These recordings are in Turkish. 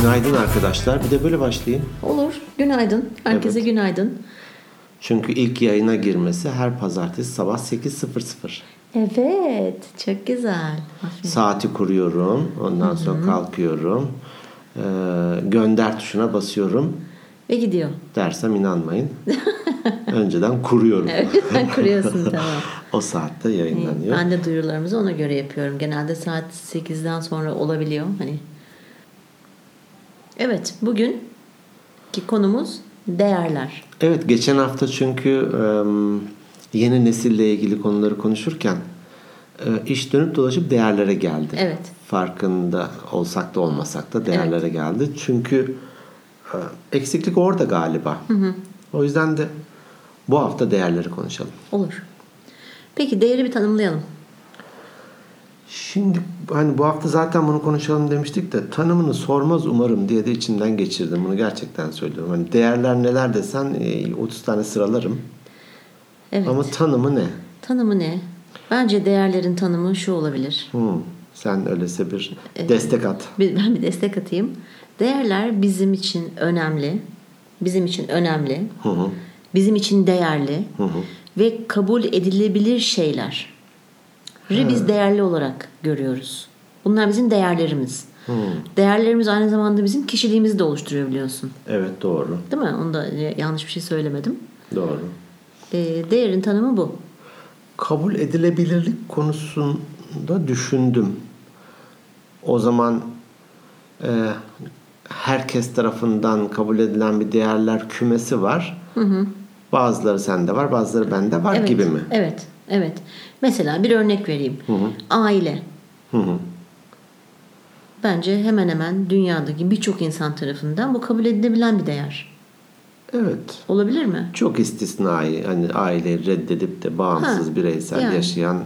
Günaydın arkadaşlar. Bir de böyle başlayayım. Olur. Günaydın. Herkese Evet. günaydın. Çünkü ilk yayına girmesi her pazartesi sabah 8.00. Evet. Çok güzel. Aferin. Saati kuruyorum. Ondan sonra kalkıyorum. Ee, gönder tuşuna basıyorum. Ve gidiyor. Dersem inanmayın. Önceden kuruyorum. Sen kuruyorsun tamam. O saatte yayınlanıyor. Ben de duyurularımızı ona göre yapıyorum. Genelde saat 8'den sonra olabiliyor. Hani. Evet. Bugün ki konumuz değerler. Evet geçen hafta çünkü yeni nesille ilgili konuları konuşurken iş dönüp dolaşıp değerlere geldi. Evet. Farkında olsak da olmasak da değerlere geldi. Çünkü eksiklik orada galiba. O yüzden de bu hafta değerleri konuşalım. Olur. Peki değeri bir tanımlayalım. Şimdi hani bu hafta zaten bunu konuşalım demiştik de tanımını sormaz umarım diye de içimden geçirdim. Bunu gerçekten söylüyorum. Hani değerler neler desen e, 30 tane sıralarım. Evet. Ama tanımı ne? Tanımı ne? Bence değerlerin tanımı şu olabilir. Hmm, sen öyleyse bir destek at. Ben bir destek atayım. Değerler bizim için önemli. Bizim için önemli. Hı hı. Bizim için değerli. Ve kabul edilebilir şeyler. Biz değerli olarak görüyoruz. Bunlar bizim değerlerimiz. Değerlerimiz aynı zamanda bizim kişiliğimizi de oluşturuyor biliyorsun. Evet doğru. Değil mi? Onu da e, yanlış bir şey söylemedim. Doğru. E, değerin tanımı bu. Kabul edilebilirlik konusunda düşündüm. O zaman e, herkes tarafından kabul edilen bir değerler kümesi var. Bazıları sende var, bazıları bende var Evet. gibi mi? Evet. Evet. Mesela bir örnek vereyim. Aile. Hı hı. Bence hemen hemen dünyadaki birçok insan tarafından bu kabul edilebilen bir değer. Evet. Olabilir mi? Çok istisnai. Hani aileyi reddedip de bağımsız Ha, bireysel yani. yaşayan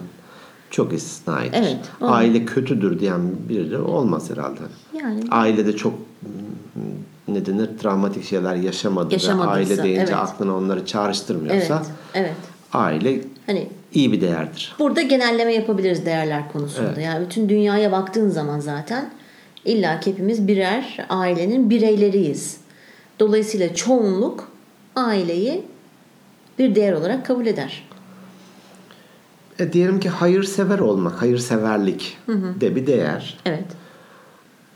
çok istisnaidir. Evet, o- Aile kötüdür diyen biri olmaz herhalde. Yani Ailede çok mm, ne denir travmatik şeyler yaşamadı ve aile deyince evet. aklına onları çağrıştırmıyorsa evet. Evet. aile Hani iyi bir değerdir. burada genelleme yapabiliriz değerler konusunda. Yani bütün dünyaya baktığın zaman zaten illa ki hepimiz birer ailenin bireyleriyiz. Dolayısıyla çoğunluk aileyi bir değer olarak kabul eder. E, diyelim ki hayırsever olmak, hayırseverlik de bir değer. Evet.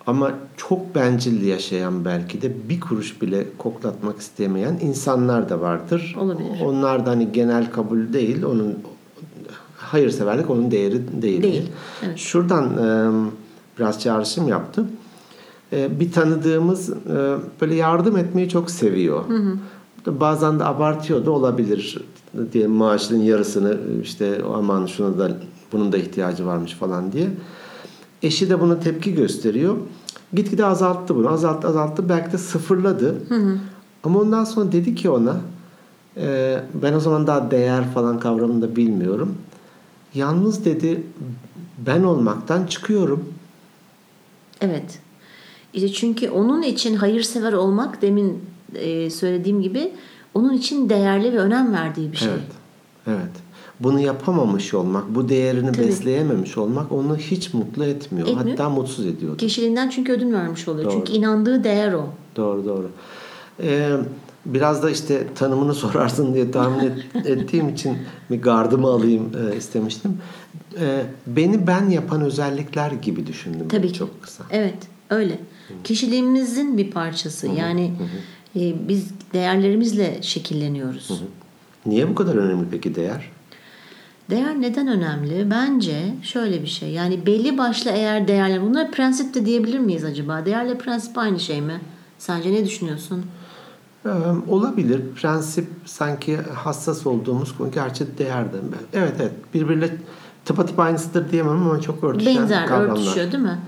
Ama çok bencil yaşayan belki de bir kuruş bile koklatmak istemeyen insanlar da vardır. Olabilir. Onlar da hani genel kabul değil, onun hayırseverlik onun değeri değil. Değil, evet. Şuradan e, biraz çağrışım yaptım. E, bir tanıdığımız e, böyle yardım etmeyi çok seviyor. Bazen de abartıyor da olabilir. Diyelim maaşının yarısını işte aman şuna da bunun da ihtiyacı varmış falan diye. Eşi de buna tepki gösteriyor. Gitgide azalttı bunu. Azalttı azalttı. Belki de sıfırladı. Ama ondan sonra dedi ki ona e, ben o zaman daha değer falan kavramını da bilmiyorum. Yalnız dedi ben olmaktan çıkıyorum. Evet. İşte çünkü onun için hayırsever olmak demin e, söylediğim gibi onun için değerli ve önem verdiği bir şey. Evet. Evet. Bunu yapamamış olmak, bu değerini Tabii. besleyememiş olmak onu hiç mutlu etmiyor. Etmiyor. Hatta mutsuz ediyordu. Kişiliğinden çünkü ödün vermiş oluyor. Doğru. Çünkü inandığı değer o. Doğru doğru. Ee, biraz da işte tanımını sorarsın diye tahmin et- ettiğim için bir gardımı alayım e, istemiştim. Ee, beni ben yapan özellikler gibi düşündüm. Tabii ki. Çok kısa. Evet, öyle. Kişiliğimizin bir parçası. Yani e, biz değerlerimizle şekilleniyoruz. Niye bu kadar önemli peki değer? Değer neden önemli? Bence şöyle bir şey. Yani belli başlı eğer değerler, bunlar prensip de diyebilir miyiz acaba? Değerle prensip aynı şey mi? Sence ne düşünüyorsun? Ee, olabilir. Prensip sanki hassas olduğumuz konu. Gerçi değer de. Evet evet. Birbiriyle tıpatıp aynısıdır diyemem ama çok örtüşen Benzer, kavramlar. örtüşüyor değil mi?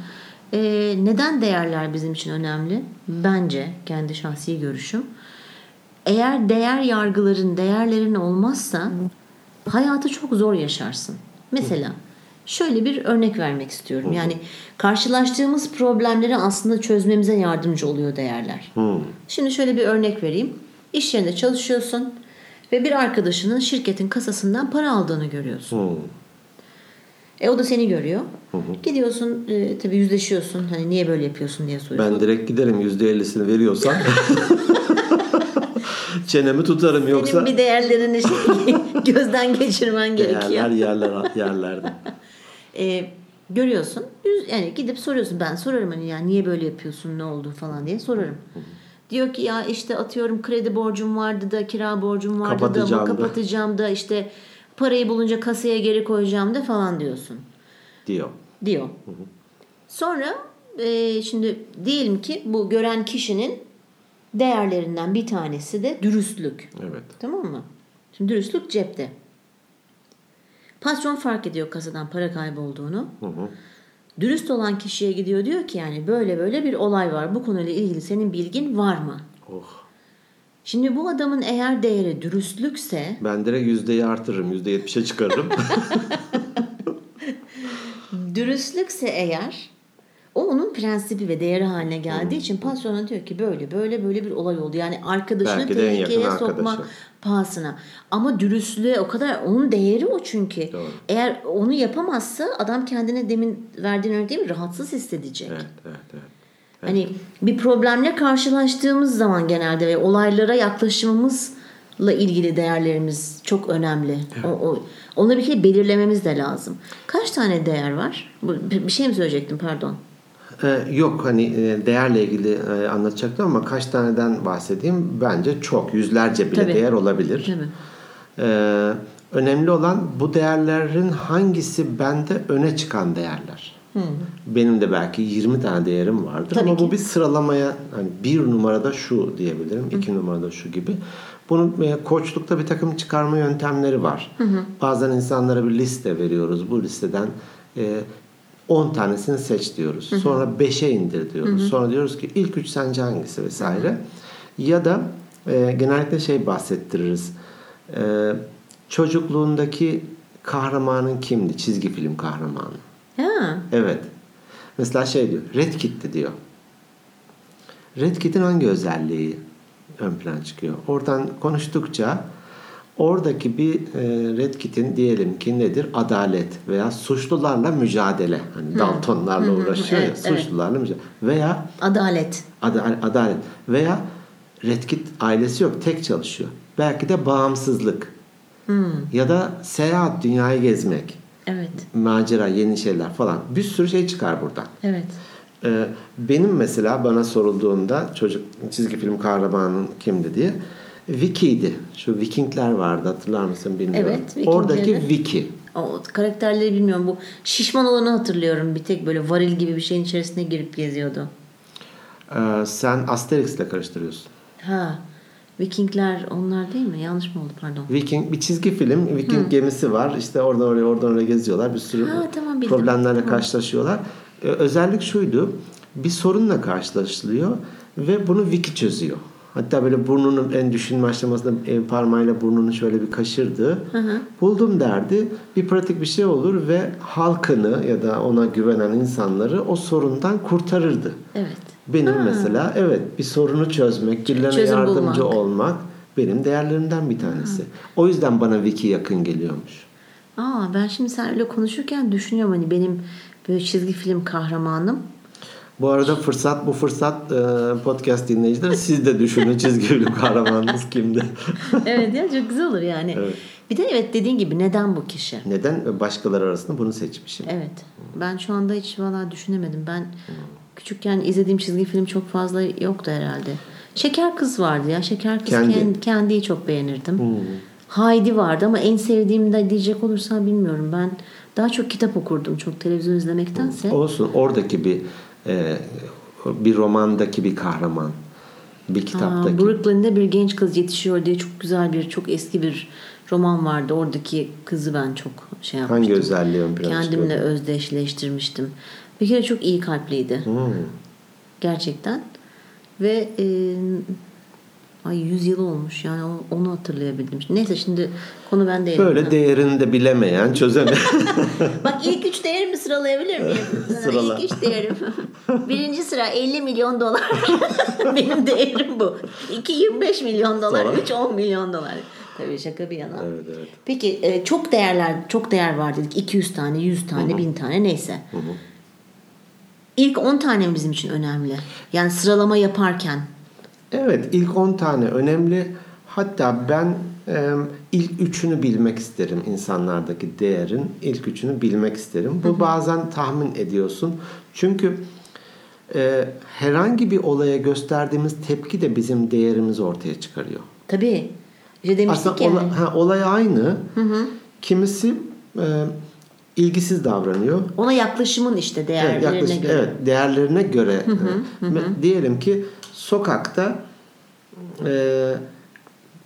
Ee, neden değerler bizim için önemli? Bence, kendi şahsi görüşüm. Eğer değer yargıların, değerlerin olmazsa hayatı çok zor yaşarsın. Mesela şöyle bir örnek vermek istiyorum. Yani karşılaştığımız problemleri aslında çözmemize yardımcı oluyor değerler. Şimdi şöyle bir örnek vereyim. İş yerinde çalışıyorsun ve bir arkadaşının şirketin kasasından para aldığını görüyorsun. Hmm. E o da seni görüyor. Gidiyorsun e, tabii yüzleşiyorsun. Hani niye böyle yapıyorsun diye soruyorsun. Ben direkt giderim %50'sini veriyorsan. Çenemi tutarım yoksa Senin bir değerlerini şey, gözden geçirmen gerekiyor. değerler yerler yerlerde. E, görüyorsun. Yani gidip soruyorsun. Ben sorarım hani ya niye böyle yapıyorsun ne oldu falan diye sorarım. Diyor ki ya işte atıyorum kredi borcum vardı da kira borcum vardı da bu da. kapatacağım da işte parayı bulunca kasaya geri koyacağım da falan diyorsun. diyor. Diyor. Sonra e, şimdi diyelim ki bu gören kişinin değerlerinden bir tanesi de dürüstlük. Evet. Tamam mı? Şimdi dürüstlük cepte. Patron fark ediyor kasadan para kaybolduğunu. Hı hı. Dürüst olan kişiye gidiyor diyor ki yani böyle böyle bir olay var. Bu konuyla ilgili senin bilgin var mı? Oh. Şimdi bu adamın eğer değeri dürüstlükse Ben direkt yüzdeyi artırırım. Yüzde yetmişe çıkarırım. dürüstlükse eğer o onun prensibi ve değeri haline geldiği için patrona diyor ki böyle böyle böyle bir olay oldu. Yani arkadaşını tehlikeye arkadaşı. sokma pahasına. Ama dürüstlüğe o kadar onun değeri o çünkü. Doğru. Eğer onu yapamazsa adam kendine demin verdiğin örnek değil mi? Rahatsız hissedecek. evet, evet, evet. Hani bir problemle karşılaştığımız zaman genelde ve olaylara yaklaşımımızla ilgili değerlerimiz çok önemli. O, o, onu bir kere belirlememiz de lazım. Kaç tane değer var? Bir şey mi söyleyecektim pardon. Ee, yok hani e, değerle ilgili e, anlatacaktım ama kaç taneden bahsedeyim? Bence çok. Yüzlerce bile Tabii. değer olabilir. Tabii. Ee, önemli olan bu değerlerin hangisi bende öne çıkan değerler. Benim de belki 20 tane değerim vardır Tabii ama bu ki. bir sıralamaya hani bir numarada şu diyebilirim, iki numarada şu gibi. Bunun e, koçlukta bir takım çıkarma yöntemleri var. Bazen insanlara bir liste veriyoruz. Bu listeden e, 10 tanesini seç diyoruz. Sonra 5'e indir diyoruz. Sonra diyoruz ki ilk üç sence hangisi vesaire. Ya da e, genellikle şey bahsettiririz. E, çocukluğundaki kahramanın kimdi? Çizgi film kahramanı. Ha, Evet. Mesela şey diyor. Red Kit'ti diyor. Red Kit'in hangi özelliği ön plana çıkıyor? Oradan konuştukça oradaki bir e, Red Kit'in diyelim ki nedir? Adalet veya suçlularla mücadele. Hani Daltonlarla uğraşıyor Evet, ya. evet. Suçlularla mücadele. Veya adalet. Ada- adalet veya Red Kit ailesi yok tek çalışıyor. Belki de bağımsızlık ya da seyahat dünyayı gezmek Evet. macera yeni şeyler falan bir sürü şey çıkar buradan. Evet. Ee, benim mesela bana sorulduğunda çocuk çizgi film kahramanın kimdi diye Vicky'ydi. Şu Vikingler vardı hatırlar mısın bilmiyorum. Evet, Vikingleri. Oradaki Vicky. O karakterleri bilmiyorum. Bu şişman olanı hatırlıyorum. Bir tek böyle varil gibi bir şeyin içerisine girip geziyordu. Ee, sen Asterix ile karıştırıyorsun. Ha. Vikingler onlar değil mi? Yanlış mı oldu pardon. Viking bir çizgi film. Viking gemisi var. İşte oradan oraya oradan oraya geziyorlar. Bir sürü Ha, tamam, bildim. problemlerle Tamam. karşılaşıyorlar. Ee, özellik şuydu. Bir sorunla karşılaşılıyor ve bunu Wiki çözüyor. Hatta böyle burnunun en düşünme aşamasında el parmağıyla burnunu şöyle bir kaşırdı. Buldum derdi. Bir pratik bir şey olur ve halkını ya da ona güvenen insanları o sorundan kurtarırdı. Evet. Benim mesela evet bir sorunu çözmek, birilerine Çözüm yardımcı bulmak. olmak benim değerlerimden bir tanesi. O yüzden bana Wiki yakın geliyormuş. Aa ben şimdi sen öyle konuşurken düşünüyorum hani benim böyle çizgi film kahramanım. Bu arada fırsat bu fırsat e, podcast dinleyicileri siz de düşünün çizgi film kahramanınız kimdi? evet ya çok güzel olur yani. Evet. Bir de evet dediğin gibi neden bu kişi? Neden başkaları arasında bunu seçmişim? Evet. Ben şu anda hiç valla düşünemedim. Ben küçükken izlediğim çizgi film çok fazla yoktu herhalde. Şeker Kız vardı ya. Şeker Kız Kendi. Kendi. Kendi'yi çok beğenirdim. Haydi vardı ama en sevdiğim de diyecek olursan bilmiyorum. Ben daha çok kitap okurdum. Çok televizyon izlemektense. Olsun oradaki bir e, bir romandaki bir kahraman. Bir Aa, kitaptaki. Brooklyn'de bir genç kız yetişiyor diye çok güzel bir, çok eski bir roman vardı. Oradaki kızı ben çok şey yapmıştım. Hangi özelliği ön plana Kendimle çıkıyordu? özdeşleştirmiştim. Bir kere çok iyi kalpliydi. Hmm. Gerçekten. Ve e, ay 100 yıl olmuş yani onu hatırlayabildim. Neyse şimdi konu bende Böyle değerini de bilemeyen, çözemeyen. Bak ilk üç değerimi sıralayabilir miyim? Sırala. İlk üç değerim. Birinci sıra 50 milyon dolar. Benim değerim bu. İki 25 milyon dolar. Sonra? Üç 10 milyon dolar. Tabii şaka bir yana. Evet evet. Peki e, çok değerler, çok değer var dedik. 200 tane, 100 tane, 1000 tane neyse. İlk 10 tane bizim için önemli? Yani sıralama yaparken. Evet ilk 10 tane önemli. Hatta ben e, ilk üçünü bilmek isterim insanlardaki değerin ilk üçünü bilmek isterim. Bu bazen tahmin ediyorsun. Çünkü e, herhangi bir olaya gösterdiğimiz tepki de bizim değerimizi ortaya çıkarıyor. Tabii. İşte demiştik Aslında ya. ola- ha, olay aynı. Kimisi e, ilgisiz davranıyor. Ona yaklaşımın işte Evet, değerlerine yaklaşık göre. evet değerlerine göre. e, me- Diyelim ki sokakta e,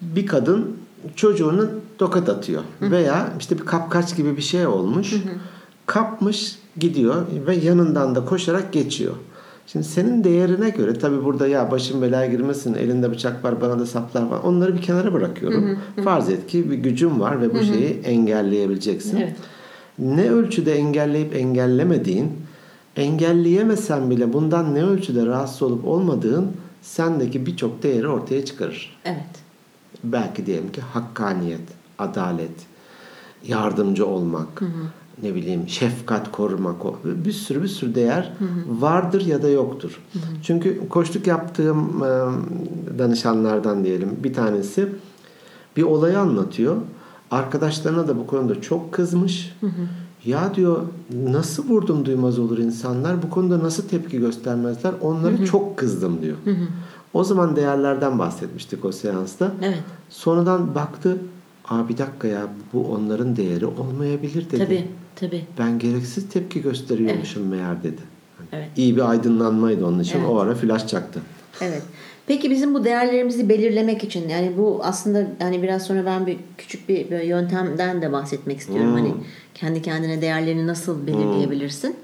bir kadın çocuğunu tokat atıyor veya işte bir kapkaç gibi bir şey olmuş. Kapmış gidiyor ve yanından da koşarak geçiyor. Şimdi senin değerine göre tabi burada ya başım belaya girmesin elinde bıçak var bana da saplar var onları bir kenara bırakıyorum. Farz et ki bir gücüm var ve bu şeyi engelleyebileceksin. Evet. Ne ölçüde engelleyip engellemediğin, engelleyemesen bile bundan ne ölçüde rahatsız olup olmadığın sendeki birçok değeri ortaya çıkarır. Evet. Belki diyelim ki hakkaniyet, adalet, yardımcı olmak, ne bileyim şefkat korumak, bir sürü bir sürü değer vardır ya da yoktur. Çünkü koçluk yaptığım e, danışanlardan diyelim bir tanesi bir olayı anlatıyor. Arkadaşlarına da bu konuda çok kızmış. Ya diyor nasıl vurdum duymaz olur insanlar bu konuda nasıl tepki göstermezler onları çok kızdım diyor. O zaman değerlerden bahsetmiştik o seansta. Evet. Sonradan baktı Aa bir dakika ya bu onların değeri olmayabilir dedi. Tabii. Tabii. Ben gereksiz tepki gösteriyormuşum meğer dedi. Evet. İyi bir aydınlanmaydı onun için. Evet. O ara flash çaktı. Evet. Peki bizim bu değerlerimizi belirlemek için yani bu aslında hani biraz sonra ben bir küçük bir yöntemden de bahsetmek istiyorum. Hmm. Hani kendi kendine değerlerini nasıl belirleyebilirsin?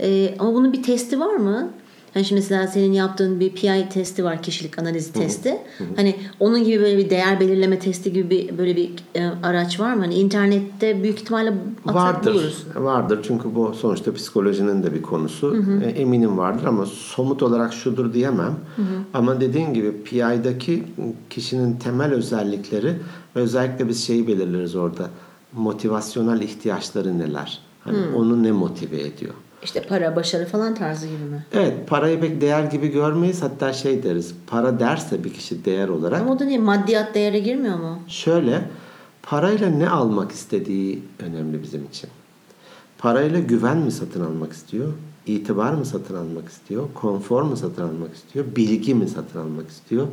Ee, ama bunun bir testi var mı? Hani şimdi mesela senin yaptığın bir PI testi var, kişilik analizi testi. Hani onun gibi böyle bir değer belirleme testi gibi bir böyle bir e, araç var mı? Hani internette büyük ihtimalle Vardır. buluruz. Vardır çünkü bu sonuçta psikolojinin de bir konusu. E, Eminim vardır ama somut olarak şudur diyemem. Ama dediğin gibi PI'daki kişinin temel özellikleri özellikle biz şeyi belirleriz orada. Motivasyonel ihtiyaçları neler? Hani onu ne motive ediyor? İşte para, başarı falan tarzı gibi mi? Evet parayı pek değer gibi görmeyiz. Hatta şey deriz. Para derse bir kişi değer olarak Ama o da ne? Maddiyat değere girmiyor mu? Şöyle, parayla ne almak istediği önemli bizim için. Parayla güven mi satın almak istiyor? İtibar mı satın almak istiyor? Konfor mu satın almak istiyor? Bilgi mi satın almak istiyor?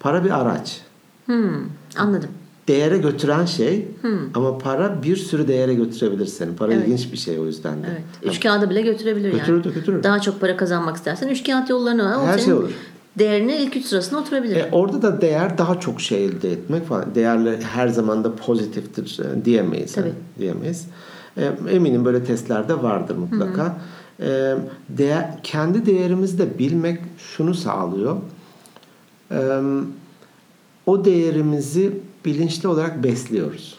Para bir araç. Hmm, anladım. Değere götüren şey ama para bir sürü değere götürebilir seni. Para Evet. ilginç bir şey o yüzden de. Evet. Üç kağıdı bile götürebilir yani. Götürür de götürür. Daha çok para kazanmak istersen üç kağıt yollarını var. O Her şey olur. Değerini ilk üç sırasına oturabilir. E, orada da değer daha çok şey elde etmek falan. Değerler her zaman da pozitiftir e, diyemeyiz. Tabii. hani, diyemeyiz. E, eminim böyle testlerde vardır mutlaka. E, değer, kendi değerimizi de bilmek şunu sağlıyor. E, o değerimizi bilinçli olarak besliyoruz.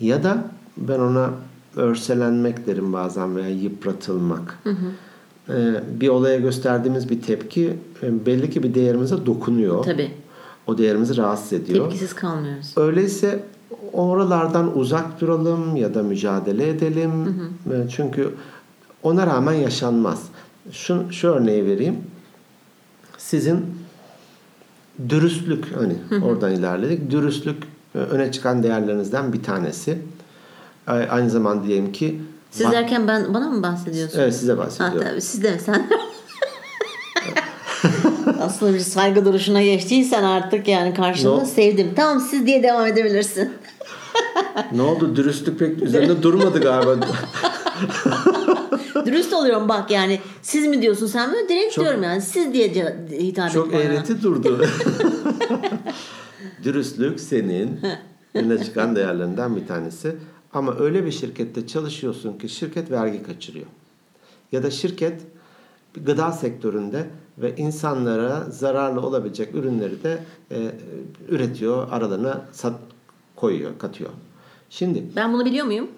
Ya da ben ona örselenmek derim bazen veya yıpratılmak. Ee, bir olaya gösterdiğimiz bir tepki e, belli ki bir değerimize dokunuyor. Tabii. O değerimizi rahatsız ediyor. Tepkisiz kalmıyoruz. Öyleyse oralardan uzak duralım ya da mücadele edelim. E, Çünkü ona rağmen yaşanmaz. Şu, şu örneği vereyim. Sizin dürüstlük hani oradan ilerledik. Dürüstlük e, öne çıkan değerlerinizden bir tanesi. Aynı zamanda diyelim ki Siz bak- derken ben bana mı bahsediyorsun? Evet size Ha, bahsediyorum. tabii siz de sen? Aslında bir saygı duruşuna geçtiysen artık yani karşımda No. sevdim. Tamam siz diye devam edebilirsin. Ne oldu? Dürüstlük pek üzerinde durmadı galiba. Dürüst oluyorum bak yani siz mi diyorsun sen mi? Direkt Çok- diyorum yani siz diye hitap Çok et bana. eğreti durdu. Dürüstlük senin öne çıkan değerlerinden bir tanesi. Ama öyle bir şirkette çalışıyorsun ki şirket vergi kaçırıyor. Ya da şirket gıda sektöründe ve insanlara zararlı olabilecek ürünleri de e, üretiyor, aralarına sat koyuyor, katıyor. Şimdi Ben bunu biliyor muyum?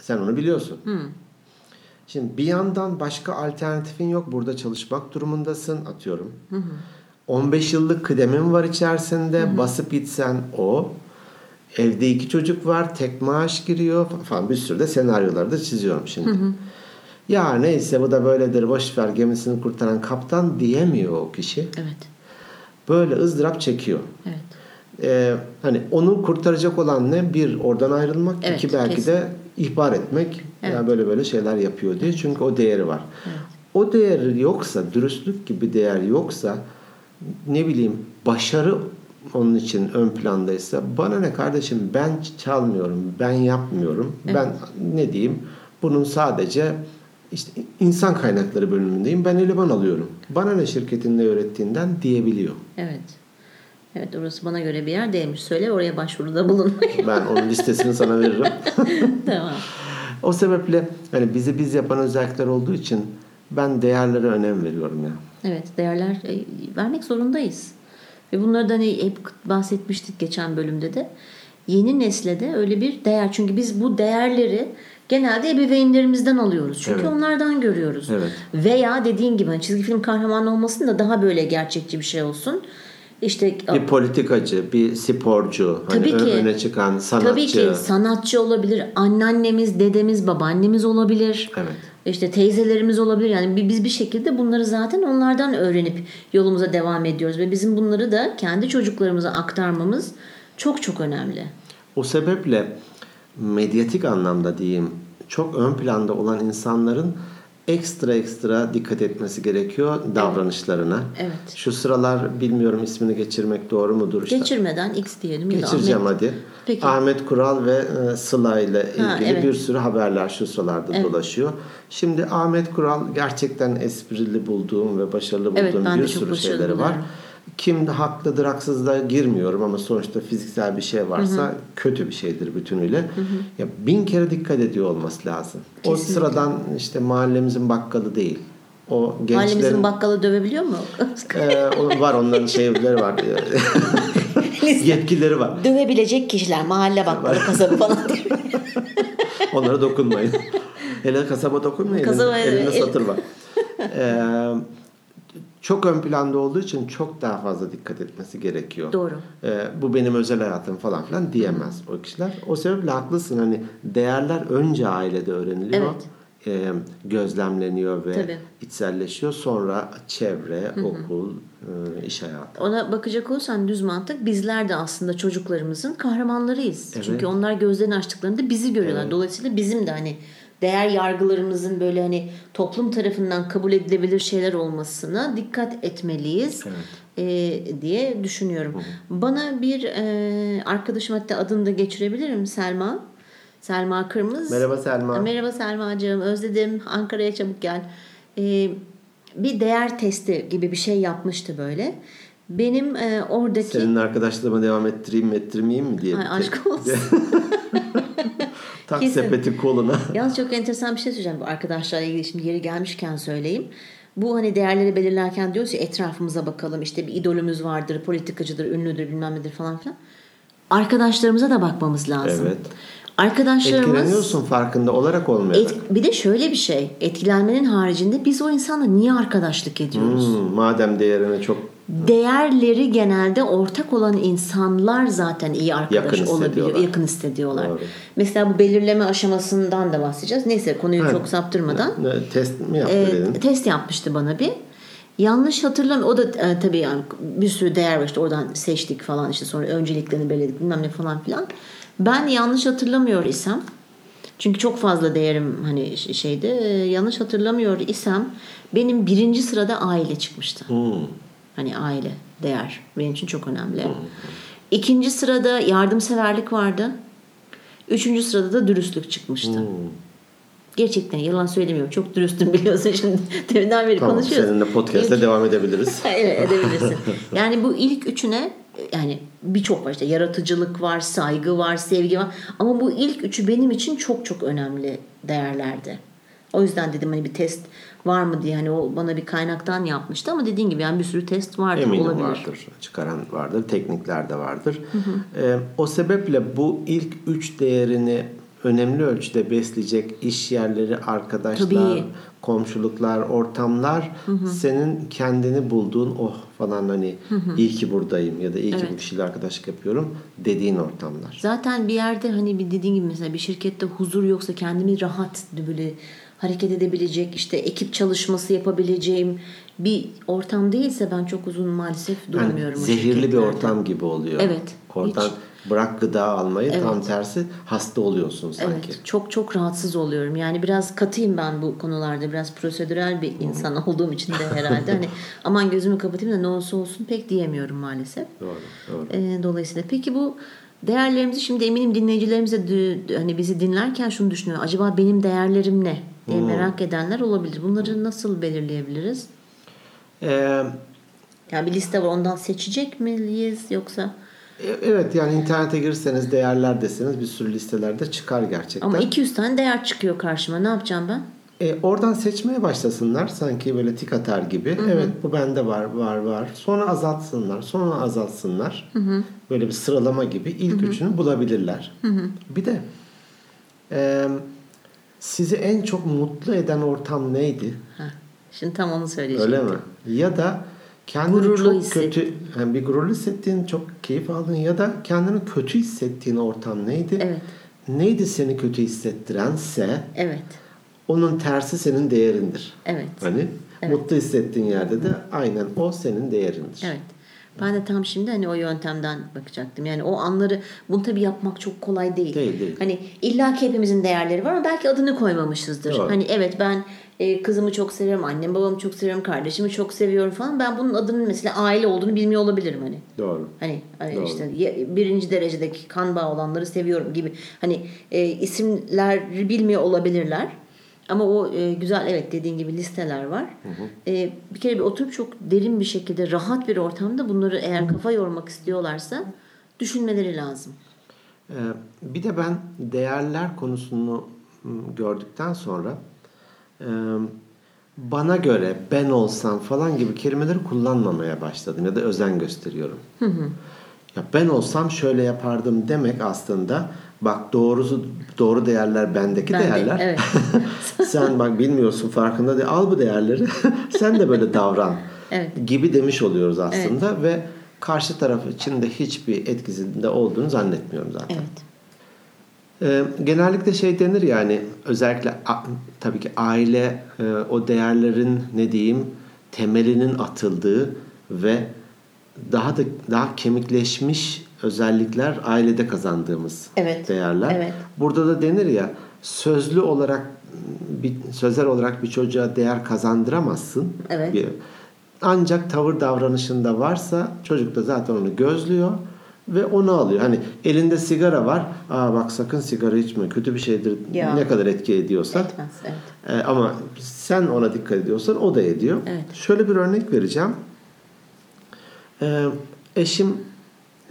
sen onu biliyorsun. Şimdi bir yandan başka alternatifin yok. Burada çalışmak durumundasın atıyorum. 15 yıllık kıdemim var içerisinde. Basıp gitsen o. Evde iki çocuk var. Tek maaş giriyor falan. Bir sürü de senaryoları da çiziyorum şimdi. Ya neyse bu da böyledir. Boş ver gemisini kurtaran kaptan diyemiyor o kişi. Evet. Böyle ızdırap çekiyor. Evet. Ee, hani onu kurtaracak olan ne? Bir oradan ayrılmak, Evet, iki belki kesin. de ihbar etmek. Evet. Ya böyle böyle şeyler yapıyor diye. Çünkü o değeri var. O değeri yoksa, dürüstlük gibi değer yoksa ne bileyim başarı onun için ön plandaysa bana ne kardeşim ben çalmıyorum, ben yapmıyorum. Ben ne diyeyim? Bunun sadece işte insan kaynakları bölümündeyim. Ben eleman alıyorum. Bana ne şirketin ne öğrettiğinden diyebiliyor. Evet. Evet orası bana göre bir yer değilmiş. Söyle oraya başvuruda bulun. Ben onun listesini sana veririm. tamam. O sebeple hani bizi biz yapan özellikler olduğu için ben değerlere önem veriyorum ya. Evet değerler e, vermek zorundayız. Ve bunlardan hani hep bahsetmiştik geçen bölümde de. Yeni nesle de öyle bir değer. Çünkü biz bu değerleri genelde ebeveynlerimizden alıyoruz. Çünkü Evet. onlardan görüyoruz. Evet. Veya dediğin gibi hani çizgi film kahramanı olmasın da daha böyle gerçekçi bir şey olsun. İşte Bir politikacı, bir sporcu, hani Tabii ön- ki. öne çıkan sanatçı. Tabii ki sanatçı olabilir. Anneannemiz, dedemiz, babaannemiz olabilir. Evet. İşte teyzelerimiz olabilir. Yani bi- biz bir şekilde bunları zaten onlardan öğrenip yolumuza devam ediyoruz. Ve bizim bunları da kendi çocuklarımıza aktarmamız çok çok önemli. O sebeple medyatik anlamda diyeyim çok ön planda olan insanların ekstra ekstra dikkat etmesi gerekiyor davranışlarına. Evet. Şu sıralar bilmiyorum ismini geçirmek doğru mudur? işte. Geçirmeden X diyelim. Geçireceğim Ahmet. hadi. Peki. Ahmet Kural ve e, Sıla ile ilgili Ha, evet. bir sürü haberler şu sıralarda dolaşıyor. Şimdi Ahmet Kural gerçekten esprili bulduğum ve başarılı Evet, bulduğum de bir sürü şeyleri var. buluyorum. Kim haklıdır haksızlığa girmiyorum ama sonuçta fiziksel bir şey varsa kötü bir şeydir bütünüyle. Ya bin kere dikkat ediyor olması lazım. O Kesinlikle. sıradan işte mahallemizin bakkalı değil. O gençlerin Mahallemizin bakkalı dövebiliyor mu? Ee, o- var onların şeyleri var. Yetkileri var. Dövebilecek kişiler mahalle bakkalı kasabı falan. Onlara dokunmayın. Hele kasaba dokunmayın. Kasaba- elinde el- satır var. Ee, çok ön planda olduğu için çok daha fazla dikkat etmesi gerekiyor. Doğru. Ee, bu benim özel hayatım falan filan diyemez o kişiler. O sebeple haklısın hani değerler önce ailede öğreniliyor. Evet. Ee, gözlemleniyor ve Tabii. içselleşiyor. Sonra çevre, okul, e, iş hayatı. Ona bakacak olursan düz mantık bizler de aslında çocuklarımızın kahramanlarıyız. Evet. Çünkü onlar gözlerini açtıklarında bizi görüyorlar. Dolayısıyla bizim de hani değer yargılarımızın böyle hani toplum tarafından kabul edilebilir şeyler olmasına dikkat etmeliyiz e, diye düşünüyorum. Bana bir e, arkadaşım hatta adını da geçirebilirim Selma. Selma Kırmız. Merhaba Selma. Merhaba Selma'cığım özledim Ankara'ya çabuk gel. Ee, bir değer testi gibi bir şey yapmıştı böyle. Benim e, oradaki... Senin arkadaşlığıma devam ettireyim mi ettirmeyeyim mi diye. Ay, aşk olsun. Tak Kesin. sepeti koluna. Yalnız çok enteresan bir şey söyleyeceğim bu arkadaşlarla ilgili şimdi yeri gelmişken söyleyeyim. Bu hani değerleri belirlerken diyoruz ya etrafımıza bakalım işte bir idolümüz vardır, politikacıdır, ünlüdür bilmem nedir falan filan. Arkadaşlarımıza da bakmamız lazım. Evet. Arkadaşlarımız... Etkileniyorsun farkında olarak olmayarak. Et- bir de şöyle bir şey. Etkilenmenin haricinde biz o insanla niye arkadaşlık ediyoruz? Hmm, madem değerine çok Değerleri genelde ortak olan insanlar zaten iyi arkadaş Yakın olabiliyor, yakın hissediyorlar. Doğru. Mesela bu belirleme aşamasından da bahsedeceğiz. Neyse konuyu Ha. çok saptırmadan. Ne, test mi yaptı e, dedin? test yapmıştı bana bir. Yanlış hatırlamıyorum. O da e, tabii yani bir sürü değer var işte oradan seçtik falan işte sonra önceliklerini belirledik bilmem ne falan filan. Ben yanlış hatırlamıyor isem çünkü çok fazla değerim hani şeyde yanlış hatırlamıyor isem benim birinci sırada aile çıkmıştı. Hmm. Hani aile, değer benim için çok önemli. İkinci sırada yardımseverlik vardı. Üçüncü sırada da dürüstlük çıkmıştı. Hmm. Gerçekten yalan söylemiyorum. Çok dürüstüm biliyorsun şimdi. Deminden beri Tamam konuşuyoruz. seninle podcast'te İlk- devam edebiliriz. evet edebilirsin. Yani bu ilk üçüne yani birçok var işte yaratıcılık var, saygı var, sevgi var. Ama bu ilk üçü benim için çok çok önemli değerlerdi. O yüzden dedim hani bir test var mı diye hani o bana bir kaynaktan yapmıştı ama dediğin gibi yani bir sürü test vardır Eminim olabilir. vardır. Çıkaran vardır. Teknikler de vardır. Ee, o sebeple bu ilk üç değerini önemli ölçüde besleyecek iş yerleri, arkadaşlar, Tabii. komşuluklar, ortamlar senin kendini bulduğun oh falan hani iyi ki buradayım ya da iyi ki Evet. bir kişiyle arkadaşlık yapıyorum dediğin ortamlar. Zaten bir yerde hani bir dediğin gibi mesela bir şirkette huzur yoksa kendimi rahat böyle hareket edebilecek işte ekip çalışması yapabileceğim bir ortam değilse ben çok uzun maalesef Yani duramıyorum. o zehirli bir ortam gibi oluyor. Evet, Oradan hiç. bırak gıda almayı tam Evet. tersi hasta oluyorsun sanki. Evet, çok çok rahatsız oluyorum. Yani biraz katıyım ben bu konularda. Biraz prosedürel bir insan olduğum için de herhalde. hani aman gözümü kapatayım da ne olsa olsun pek diyemiyorum maalesef. Doğru, doğru. Ee, dolayısıyla peki bu değerlerimizi şimdi eminim dinleyicilerimiz de dü- hani bizi dinlerken şunu düşünüyor. Acaba benim değerlerim ne diye merak edenler olabilir. Bunları nasıl belirleyebiliriz? Ee, Yani bir liste var ondan seçecek miyiz yoksa e- evet yani internete girseniz değerler deseniz bir sürü listelerde çıkar gerçekten. ama 200 tane değer çıkıyor karşıma. Ne yapacağım ben? E, oradan seçmeye başlasınlar sanki böyle tik atar gibi. Evet bu bende var var var. Sonra azaltsınlar. Sonra azaltsınlar. Böyle bir sıralama gibi ilk üçünü bulabilirler. Bir de e, sizi en çok mutlu eden ortam neydi? Heh, Şimdi tam onu söyleyecektim. Öyle mi? Ya da kendini Gururlu çok kötü, yani bir gururlu hissettiğin, çok keyif aldığın ya da kendini kötü hissettiğin ortam neydi? Evet. Neydi seni kötü hissettirense Evet. onun tersi senin değerindir. Evet. Hani mutlu hissettiğin yerde de aynen o senin değerindir. Evet. Ben de tam şimdi hani o yöntemden bakacaktım. Yani o anları bunu tabii yapmak çok kolay değil. Değil, değil. Hani illa ki hepimizin değerleri var ama belki adını koymamışızdır. Doğru. Hani evet ben e, kızımı çok seviyorum, annem babamı çok seviyorum, kardeşimi çok seviyorum falan. Ben bunun adının mesela aile olduğunu bilmiyor olabilirim hani. Doğru. Hani, hani Doğru. işte birinci derecedeki kan bağı olanları seviyorum gibi hani e, isimleri bilmiyor olabilirler. Ama o e, güzel evet dediğin gibi listeler var. E, bir kere bir oturup çok derin bir şekilde rahat bir ortamda bunları eğer kafa yormak istiyorlarsa düşünmeleri lazım. Ee, bir de ben değerler konusunu gördükten sonra e, bana göre ben olsam falan gibi kelimeleri kullanmamaya başladım ya da özen gösteriyorum. Ya ben olsam şöyle yapardım demek aslında bak doğrusu doğru değerler bendeki Ben de, değerler. evet. Sen bak bilmiyorsun farkında değil. Al bu değerleri. Sen de böyle davran. Evet. Gibi demiş oluyoruz aslında ve karşı taraf için de hiçbir etkisinde olduğunu zannetmiyorum zaten. Evet. Ee, genellikle şey denir yani özellikle a- tabii ki aile e, o değerlerin ne diyeyim temelinin atıldığı ve daha da daha kemikleşmiş özellikler ailede kazandığımız Evet, değerler. evet. Burada da denir ya sözlü olarak bir sözel olarak bir çocuğa değer kazandıramazsın. Evet. Bir- ancak tavır davranışında varsa çocuk da zaten onu gözlüyor ve onu alıyor. Hani elinde sigara var. Aa bak sakın sigara içme. Kötü bir şeydir. Ya. Ne kadar etki ediyorsa. Etmez. Evet. Ee, ama sen ona dikkat ediyorsan o da ediyor. Evet. Şöyle bir örnek vereceğim. Ee, eşim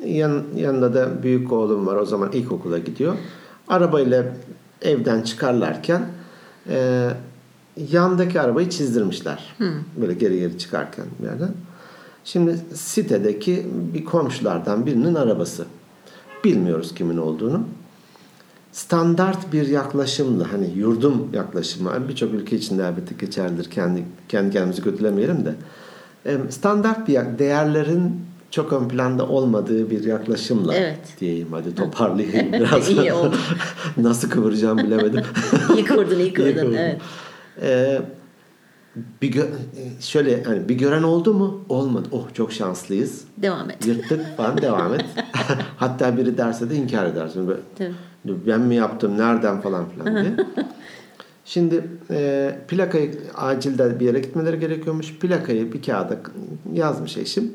yan, yanında da büyük oğlum var. O zaman ilkokula gidiyor. Arabayla evden çıkarlarken e, yandaki arabayı çizdirmişler. Böyle geri geri çıkarken bir yerden. Şimdi sitedeki bir komşulardan birinin arabası. Bilmiyoruz kimin olduğunu standart bir yaklaşımla hani yurdum yaklaşımı birçok ülke içinde elbette geçerlidir kendi kendi kendimizi kötülemeyelim de standart bir değerlerin çok ön planda olmadığı bir yaklaşımla Evet. diyeyim hadi toparlayayım biraz İyi oldu. nasıl kıvıracağım bilemedim İyi kurdun, iyi kurdun. kurdum. Evet. Ee, bir gö- şöyle hani bir gören oldu mu olmadı oh çok şanslıyız Devam et. Yırttık falan devam et. Hatta biri derse de inkar edersin. Böyle, Tabii. ben mi yaptım, nereden falan filan diye. Şimdi e, plakayı acilde bir yere gitmeleri gerekiyormuş. Plakayı bir kağıda yazmış eşim.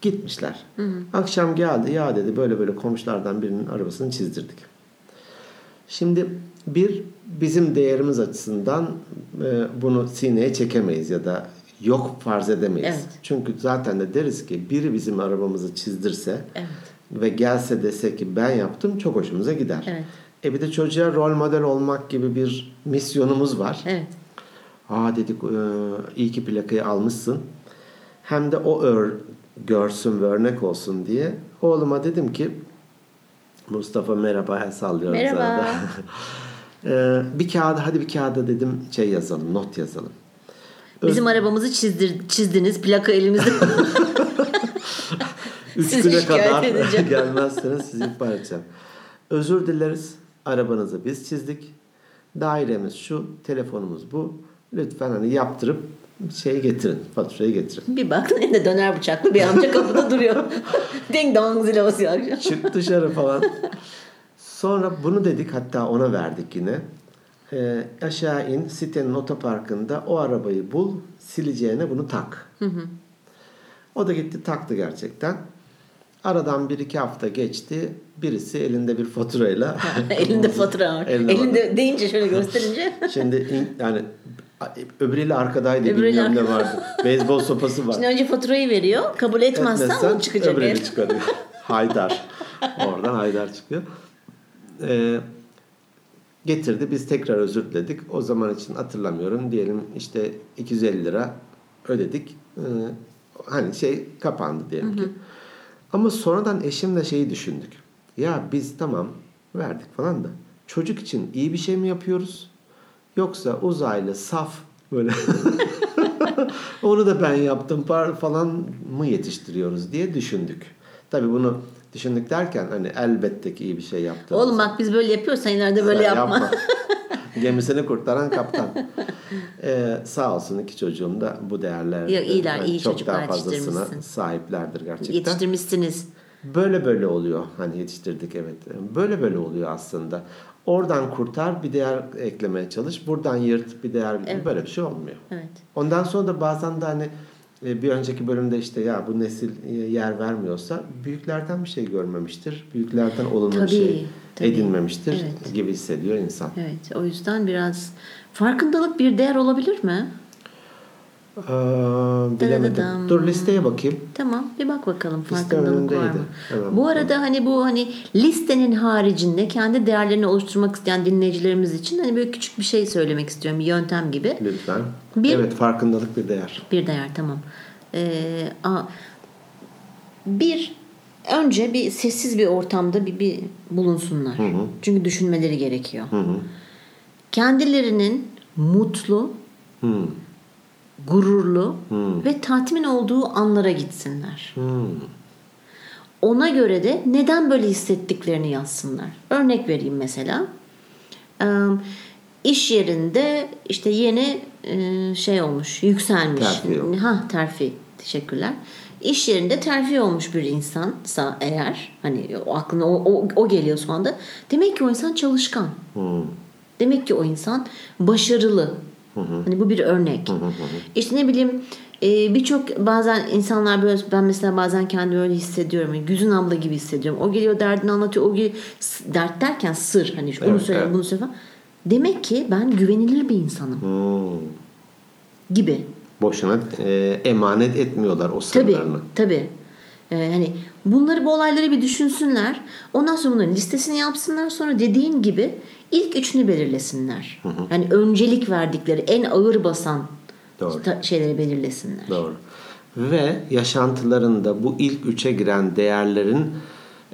Gitmişler. Akşam geldi ya dedi böyle böyle komşulardan birinin arabasını çizdirdik. Şimdi bir bizim değerimiz açısından e, bunu sineye çekemeyiz ya da yok farz edemeyiz. Evet. Çünkü zaten de deriz ki biri bizim arabamızı çizdirse Evet. ve gelse dese ki ben yaptım çok hoşumuza gider. Evet. E bir de çocuğa rol model olmak gibi bir misyonumuz var. Evet. Aa dedik e, iyi ki plakayı almışsın. Hem de o ör, görsün ve örnek olsun diye oğluma dedim ki Mustafa merhaba el sallıyoruz Merhaba. arada. Ee, bir kağıda hadi bir kağıda dedim şey yazalım not yazalım. Bizim arabamızı çizdir, çizdiniz. Plaka elimizde. Üç Sizi güne kadar edeceğim. gelmezseniz sizi ihbar edeceğim. Özür dileriz. Arabanızı biz çizdik. Dairemiz şu, telefonumuz bu. Lütfen hani yaptırıp şeyi getirin, faturayı getirin. bir baktın elinde döner bıçaklı bir amca kapıda duruyor. Ding dong zile basıyor akşam. Çık dışarı falan. Sonra bunu dedik hatta ona verdik yine. Ee, aşağı in sitenin otoparkında o arabayı bul sileceğine bunu tak. O da gitti taktı gerçekten. Aradan bir iki hafta geçti. Birisi elinde bir faturayla. Elinde fatura var. Elinde Elinde deyince şöyle gösterince. Şimdi in- yani öbürüyle arkadaydı Öbürüyle bilmem ne vardı. Beyzbol sopası var. Şimdi önce faturayı veriyor. Kabul etmezsen Etmezsen o çıkacak. öbürünü el. çıkarıyor. Haydar. Oradan Haydar çıkıyor. Ee, getirdi. Biz tekrar özür diledik. O zaman için hatırlamıyorum. Diyelim işte 250 lira ödedik. Ee, hani şey kapandı diyelim ki. Ama sonradan eşimle şeyi düşündük. Ya biz tamam verdik falan da çocuk için iyi bir şey mi yapıyoruz? Yoksa uzaylı saf böyle onu da ben yaptım falan mı yetiştiriyoruz diye düşündük. Tabii bunu düşündük derken hani elbette ki iyi bir şey yaptığımız. Oğlum bak biz böyle yapıyoruz. Sen ileride böyle Sen yapma. Gemisini kurtaran kaptan. Ee, sağ olsun iki çocuğum da bu değerler Ya, iyiler, iyi çok çocuklar daha fazlasına sahiplerdir gerçekten. Yetiştirmişsiniz. Böyle böyle oluyor. Hani yetiştirdik evet. Böyle böyle oluyor aslında. Oradan kurtar bir değer eklemeye çalış. Buradan yırt bir değer. Böyle bir şey olmuyor. Evet. Ondan sonra da bazen de hani e, bir önceki bölümde işte ya bu nesil e, yer vermiyorsa büyüklerden bir şey görmemiştir. Büyüklerden olumlu bir şey tabii. edinmemiştir Evet. gibi hissediyor insan. Evet. O yüzden biraz farkındalık bir değer olabilir mi? Ee, bilemedim. Dadadam. Dur listeye bakayım. Tamam bir bak bakalım farkındalık var mı? Bu arada hani bu hani listenin haricinde kendi değerlerini oluşturmak isteyen dinleyicilerimiz için hani böyle küçük bir şey söylemek istiyorum. Bir yöntem gibi. Lütfen. Bir- Evet farkındalık bir değer. Bir değer tamam. Ee, a, bir önce bir sessiz bir ortamda bir, bir bulunsunlar. Çünkü düşünmeleri gerekiyor. Kendilerinin mutlu, Hmm. Gururlu ve tatmin olduğu anlara gitsinler. Hmm. Ona göre de neden böyle hissettiklerini yazsınlar. Örnek vereyim mesela. Ee, iş yerinde işte yeni e, şey olmuş, yükselmiş. Terfi. Ha terfi. Teşekkürler. İş yerinde terfi olmuş bir insansa eğer hani o aklına o, o, o geliyor şu anda. Demek ki o insan çalışkan. Hmm. Demek ki o insan başarılı. Hani bu bir örnek. İşte ne bileyim e, birçok bazen insanlar böyle ben mesela bazen kendimi öyle hissediyorum. Yani Güzün abla gibi hissediyorum. O geliyor derdini anlatıyor. O geliyor, dert derken sır hani onu Evet, söyle evet. bunu söyle falan. Demek ki ben güvenilir bir insanım Hmm. gibi. Boşuna e, emanet etmiyorlar o Tabii sırlarını. tabii. Ee, hani bunları bu olayları bir düşünsünler. Ondan sonra bunların listesini yapsınlar. Sonra dediğin gibi ilk üçünü belirlesinler. Yani öncelik verdikleri en ağır basan Doğru. şeyleri belirlesinler. Doğru. Ve yaşantılarında bu ilk üçe giren değerlerin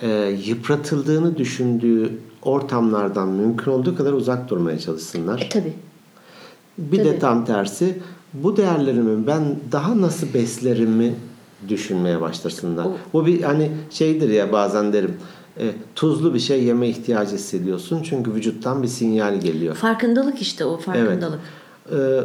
e, yıpratıldığını düşündüğü ortamlardan mümkün olduğu kadar uzak durmaya çalışsınlar. E tabii. Bir de tabii. tam tersi bu değerlerimi ben daha nasıl beslerimi düşünmeye başlasınlar. O- Bu bir hani şeydir ya bazen derim e, tuzlu bir şey yeme ihtiyacı hissediyorsun çünkü vücuttan bir sinyal geliyor. Farkındalık işte o farkındalık. Ee,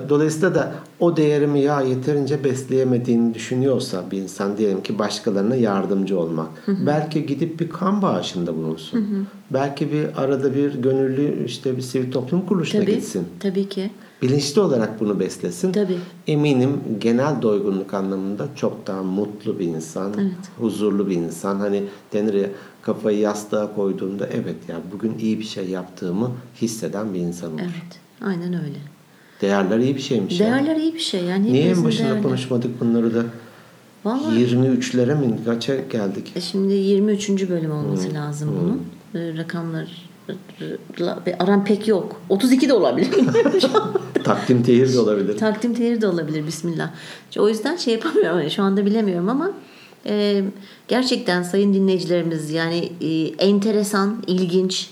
Dolayısıyla da o değerimi ya yeterince besleyemediğini düşünüyorsa bir insan diyelim ki başkalarına yardımcı olmak. Belki gidip bir kan bağışında bulunsun. Belki bir arada bir gönüllü işte bir sivil toplum kuruluşuna Tabii. gitsin. Tabii ki. Bilinçli olarak bunu beslesin. Tabii. Eminim genel doygunluk anlamında çok daha mutlu bir insan, huzurlu bir insan. Hani denir ya kafayı yastığa koyduğunda evet ya bugün iyi bir şey yaptığımı hisseden bir insan olur. Evet. Aynen öyle. Değerler iyi bir şeymiş. Değerler iyi bir şey. Yani Niye en başında değerleri. konuşmadık bunları da? Vallahi 23'lere mi kaça geldik? E Şimdi 23. bölüm olması Hmm. lazım bunun. E, Rakamlar aram pek yok. 32 de olabilir. Takdim tehir de olabilir. Takdim tehir de olabilir bismillah. O yüzden şey yapamıyorum. Yani Şu anda bilemiyorum ama Ee, gerçekten sayın dinleyicilerimiz yani e, enteresan, ilginç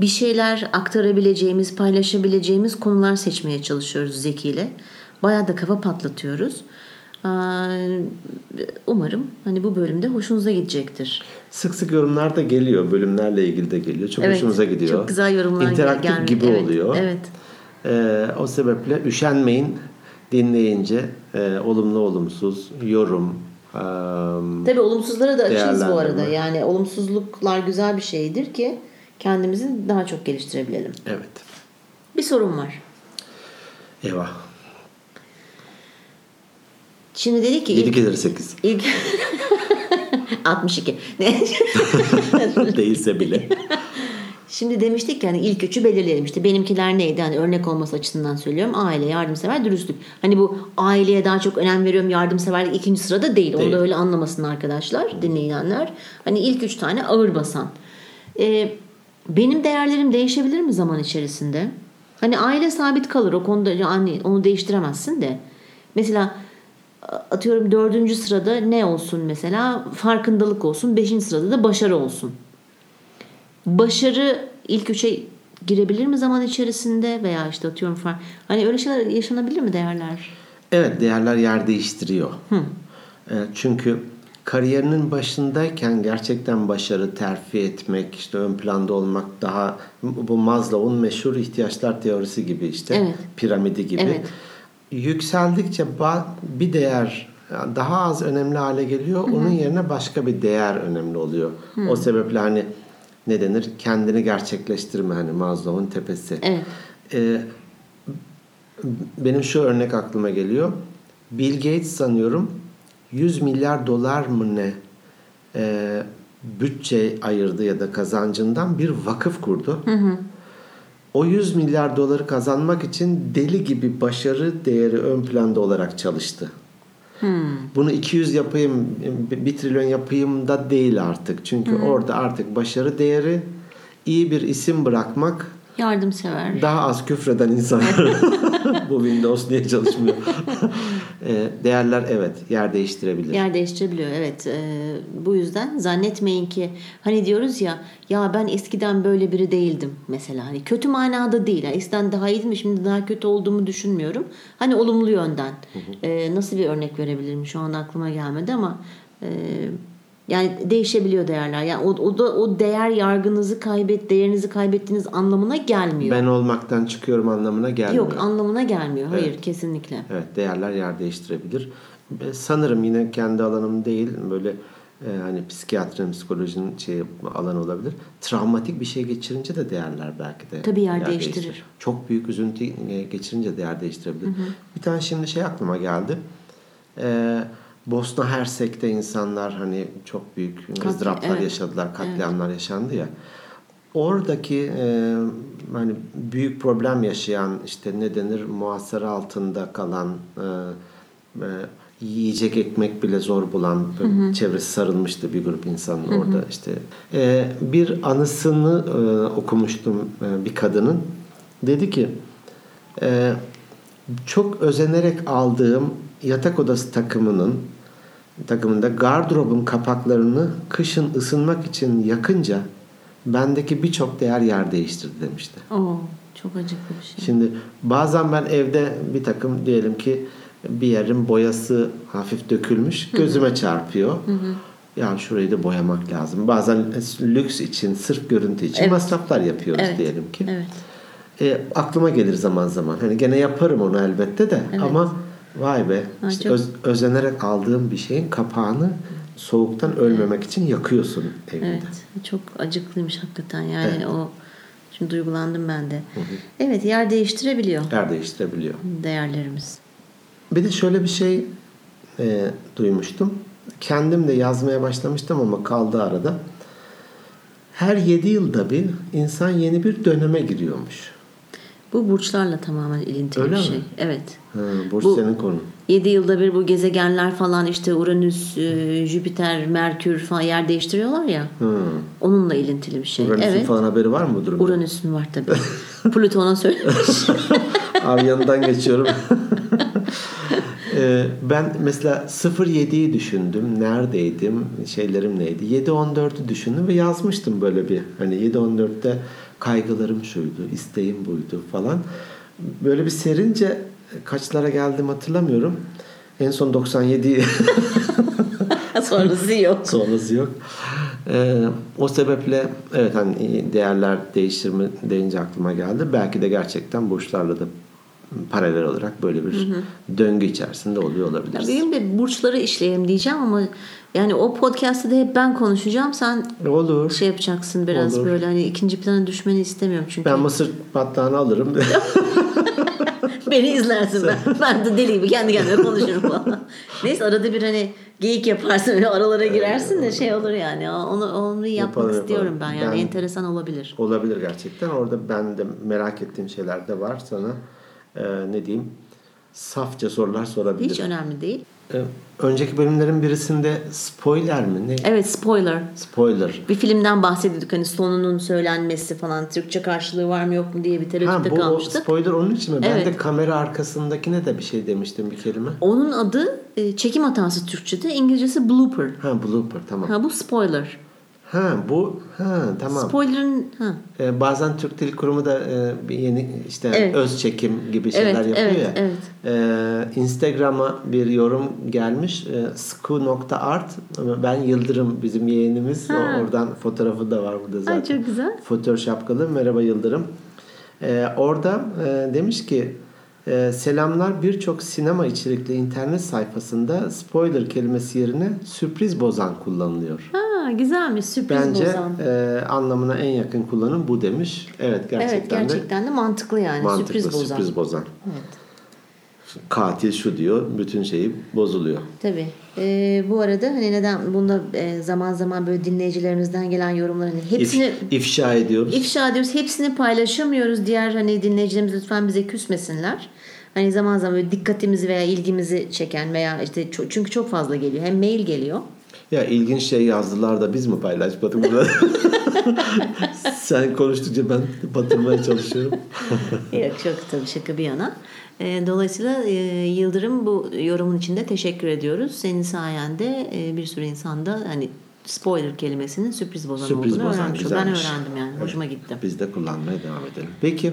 bir şeyler aktarabileceğimiz, paylaşabileceğimiz konular seçmeye çalışıyoruz Zeki ile. Bayağı da kafa patlatıyoruz. Umarım hani bu bölümde hoşunuza gidecektir. Sık sık yorumlar da geliyor. Bölümlerle ilgili de geliyor. Çok Evet, hoşumuza gidiyor. Çok güzel yorumlar İnteraktif gelmiş. gibi Evet, oluyor. Evet. Ee, o sebeple üşenmeyin dinleyince e, olumlu olumsuz yorum e, Tabii olumsuzlara da açığız bu arada. Yani olumsuzluklar güzel bir şeydir ki kendimizi daha çok geliştirebilelim. evet. Bir sorun var. Eyvah. Şimdi dedik ki 7 ilk, gelir 8. ilk 62. Ne? Değilse bile. Şimdi demiştik ki hani ilk üçü belirleyelim. İşte benimkiler neydi? Hani örnek olması açısından söylüyorum. Aile, yardımsever, dürüstlük. Hani bu aileye daha çok önem veriyorum. Yardımseverlik ikinci sırada değil. Onu Değil. da öyle anlamasın arkadaşlar, dinleyenler. Hani ilk üç tane ağır basan. Ee, benim değerlerim değişebilir mi zaman içerisinde? Hani aile sabit kalır. O konuda yani onu değiştiremezsin de. Mesela atıyorum dördüncü sırada ne olsun mesela? Farkındalık olsun. Beşinci sırada da başarı olsun. Başarı ilk üçe girebilir mi zaman içerisinde veya işte atıyorum falan. Hani öyle şeyler yaşanabilir mi değerler? Evet değerler yer değiştiriyor. E, Çünkü kariyerinin başındayken gerçekten başarı terfi etmek, işte ön planda olmak daha bu Maslow'un meşhur ihtiyaçlar teorisi gibi işte Evet. piramidi gibi. Evet. Yükseldikçe bir değer daha az önemli hale geliyor. Onun yerine başka bir değer önemli oluyor. O sebeple hani ne denir? Kendini gerçekleştirme hani Maslow'un tepesi. Evet. Ee, benim şu örnek aklıma geliyor. Bill Gates sanıyorum 100 milyar dolar mı ne e, bütçe ayırdı ya da kazancından bir vakıf kurdu. O 100 milyar doları kazanmak için deli gibi başarı değeri ön planda olarak çalıştı. Bunu 200 yapayım, bir trilyon yapayım da değil artık. Çünkü orada artık başarı değeri iyi bir isim bırakmak Yardımsever. daha az küfreden insanlar bu Windows niye çalışmıyor? E, Değerler evet yer değiştirebilir. Yer değiştirebiliyor evet. Ee, bu yüzden zannetmeyin ki hani diyoruz ya ya ben eskiden böyle biri değildim mesela. Hani kötü manada değil. Yani eskiden daha iyiydim şimdi daha kötü olduğumu düşünmüyorum. Hani olumlu yönden. Ee, nasıl bir örnek verebilirim şu anda aklıma gelmedi ama yani değişebiliyor değerler. Yani o, o da o değer yargınızı kaybet, değerinizi kaybettiğiniz anlamına gelmiyor. Ben olmaktan çıkıyorum anlamına gelmiyor. Yok anlamına gelmiyor. Hayır kesinlikle. Evet değerler yer değiştirebilir. Sanırım yine kendi alanım değil böyle e, hani psikiyatrinin, psikolojinin şey alanı olabilir. Travmatik bir şey geçirince de değerler belki de Tabii yer değiştirir. Çok büyük üzüntü e, geçirince değer değiştirebilir. Bir tane şimdi şey aklıma geldi. E, Bosna Hersek'te insanlar hani çok büyük ızdıraplar evet. yaşadılar, katliamlar yaşandı ya. Oradaki e, hani büyük problem yaşayan işte ne denir muhasara altında kalan e, e, yiyecek ekmek bile zor bulan böyle çevresi sarılmıştı bir grup insan orada işte. E, bir anısını e, okumuştum e, bir kadının. Dedi ki e, çok özenerek aldığım yatak odası takımının takımında gardırobun kapaklarını kışın ısınmak için yakınca bendeki birçok değer yer değiştirdi demişti. Oo, çok acıklı bir şey. Şimdi bazen ben evde bir takım diyelim ki bir yerin boyası hafif dökülmüş gözüme çarpıyor. Ya şurayı da boyamak lazım. Bazen lüks için, sırf görüntü için Evet. masraflar yapıyoruz Evet. diyelim ki. Evet. E, aklıma gelir zaman zaman. Hani gene yaparım onu elbette de ama vay be Ha, işte çok- öz- özenerek aldığım bir şeyin kapağını soğuktan ölmemek için yakıyorsun evinde. Evet. Çok acıklıymış hakikaten. Yani o şimdi duygulandım ben de. Evet, yer değiştirebiliyor Yer değiştirebiliyor. değerlerimiz. Bir de şöyle bir şey e, duymuştum. Kendim de yazmaya başlamıştım ama kaldı arada. Her 7 yılda bir insan yeni bir döneme giriyormuş. Bu burçlarla tamamen ilintili Öyle bir mi? şey. Evet. Ha, Burç Bu- senin konu. 7 yılda bir bu gezegenler falan işte Uranüs, e, Jüpiter, Merkür falan yer değiştiriyorlar ya. Hı. Onunla ilintili bir şey. Uranüs'ün evet. falan haberi var mı bu durumda? Uranüs'ün var tabii. Plüton'a söylemiş. Abi yanından geçiyorum. Ee, ben mesela 07'yi düşündüm. Neredeydim? Şeylerim neydi? 7-14'ü düşündüm ve yazmıştım böyle bir. Hani 7-14'te kaygılarım şuydu, isteğim buydu falan. Böyle bir serince kaçlara geldim hatırlamıyorum. En son 97 Sonrası yok. sonrası yok. Ee, o sebeple evet hani değerler değiştirme deyince aklıma geldi. Belki de gerçekten burçlarla da paralel olarak böyle bir döngü içerisinde oluyor Ya olabiliriz. benim de burçları işleyelim diyeceğim ama yani o podcast'te de hep ben konuşacağım. Sen Olur. şey yapacaksın biraz Olur. böyle hani ikinci plana düşmeni istemiyorum çünkü. Ben mısır battağını alırım. Beni izlersin ben. Ben de deli gibi kendi kendime konuşurum falan. Neyse arada bir hani geyik yaparsın öyle aralara girersin de şey olur yani. Onu, onu yapmak Yapalım, istiyorum yapalım. ben yani Ben- enteresan olabilir. olabilir gerçekten. Orada ben de merak ettiğim şeyler de var sana. Ee, ne diyeyim? Safça sorular sorabilirim. Hiç önemli değil. Ee, önceki bölümlerin birisinde spoiler mi? Ne? Evet spoiler. Spoiler. Bir filmden bahsediyorduk hani sonunun söylenmesi falan Türkçe karşılığı var mı yok mu diye bir Ha tereddütte bu o kalmıştık. spoiler onun için mi? Ben Evet. de kamera arkasındakine de bir şey demiştim bir kelime. Onun adı e, çekim hatası Türkçe'de, İngilizcesi blooper. Ha blooper tamam. Ha bu spoiler. Ha bu ha tamam. Spoiler'ın ha. Ee, bazen Türk Dil Kurumu da e, bir yeni işte Evet. öz çekim gibi şeyler Evet, yapıyor evet, ya. evet. Ee, Instagram'a bir yorum gelmiş. E, sku.art ben Yıldırım bizim yeğenimiz. O- oradan fotoğrafı da var burada zaten. Ay çok güzel. Fotör şapkalı. Merhaba Yıldırım. Ee, orada e, demiş ki e, selamlar birçok sinema içerikli internet sayfasında spoiler kelimesi yerine sürpriz bozan kullanılıyor. Ha güzelmiş sürpriz Bence bozan. e, anlamına en yakın kullanım bu demiş. Evet gerçekten, evet gerçekten de, mantıklı yani de mantıklı sürpriz bozan. sürpriz bozan. Evet. Katil şu diyor, bütün şeyi bozuluyor. Tabii. Ee, bu arada hani neden bunda e, zaman zaman böyle dinleyicilerimizden gelen yorumlar hani hepsini İf- ifşa ediyoruz. ifşa ediyoruz. Hepsini paylaşamıyoruz. Diğer hani dinleyicilerimiz lütfen bize küsmesinler. Hani zaman zaman böyle dikkatimizi veya ilgimizi çeken veya işte çünkü çok fazla geliyor. Hem mail geliyor. Ya ilginç şey yazdılar da biz mi paylaşmadık burada? Sen konuştukça ben batırmaya çalışıyorum. Yok çok tabii şaka bir yana. E, Dolayısıyla e, Yıldırım bu yorumun içinde teşekkür ediyoruz. Senin sayende e, bir sürü insan da hani spoiler kelimesinin sürpriz bozan Sürpriz olduğunu bozan, öğrenmiş. oldu. Ben güzelmiş. öğrendim yani. Hoşuma gitti. Biz de kullanmaya devam edelim. Peki.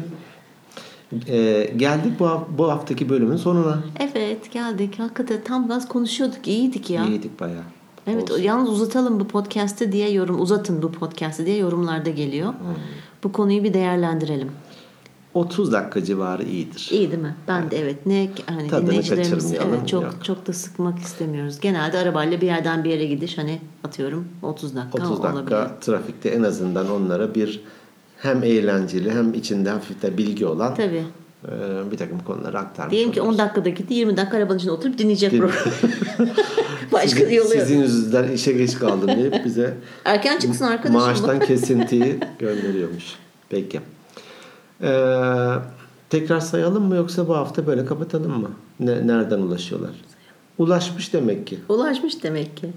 e, geldik bu, bu haftaki bölümün sonuna. Evet geldik. Hakikaten tam gaz konuşuyorduk. İyiydik ya. İyiydik bayağı. Evet Olsun. yalnız uzatalım bu podcast'ı diye yorum uzatın bu podcast'ı diye yorumlarda geliyor. Hmm. Bu konuyu bir değerlendirelim. 30 dakika civarı iyidir. İyi değil mi? Ben de evet ne hani Tadını dinleyicilerimiz evet, çok yok. çok da sıkmak istemiyoruz. Genelde arabayla bir yerden bir yere gidiş hani atıyorum 30 dakika 30 dakika olabilir. trafikte en azından onlara bir hem eğlenceli hem içinde hafif de bilgi olan Tabii. e, bir takım konuları aktarmış Diyelim ki 10 oluruz. dakikada gitti 20 dakika arabanın içinde oturup dinleyecek Değil mi? program. Başka sizin, yolu yok. sizin yüzünüzden işe geç kaldım deyip bize Erken çıksın arkadaşım. maaştan kesintiyi gönderiyormuş. Peki. Ee, tekrar sayalım mı yoksa bu hafta böyle kapatalım mı? Ne, nereden ulaşıyorlar? Ulaşmış demek ki. Ulaşmış demek ki.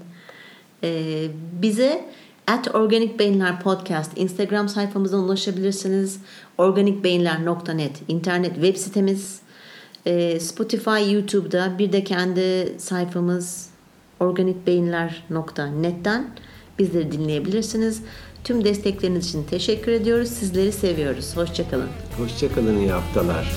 Ee, bize at Organik Beyinler Podcast Instagram sayfamızdan ulaşabilirsiniz. Organikbeyinler.net internet web sitemiz. Ee, Spotify, YouTube'da bir de kendi sayfamız organikbeyinler.net'ten bizleri dinleyebilirsiniz. Tüm destekleriniz için teşekkür ediyoruz. Sizleri seviyoruz. Hoşçakalın. Hoşçakalın iyi haftalar.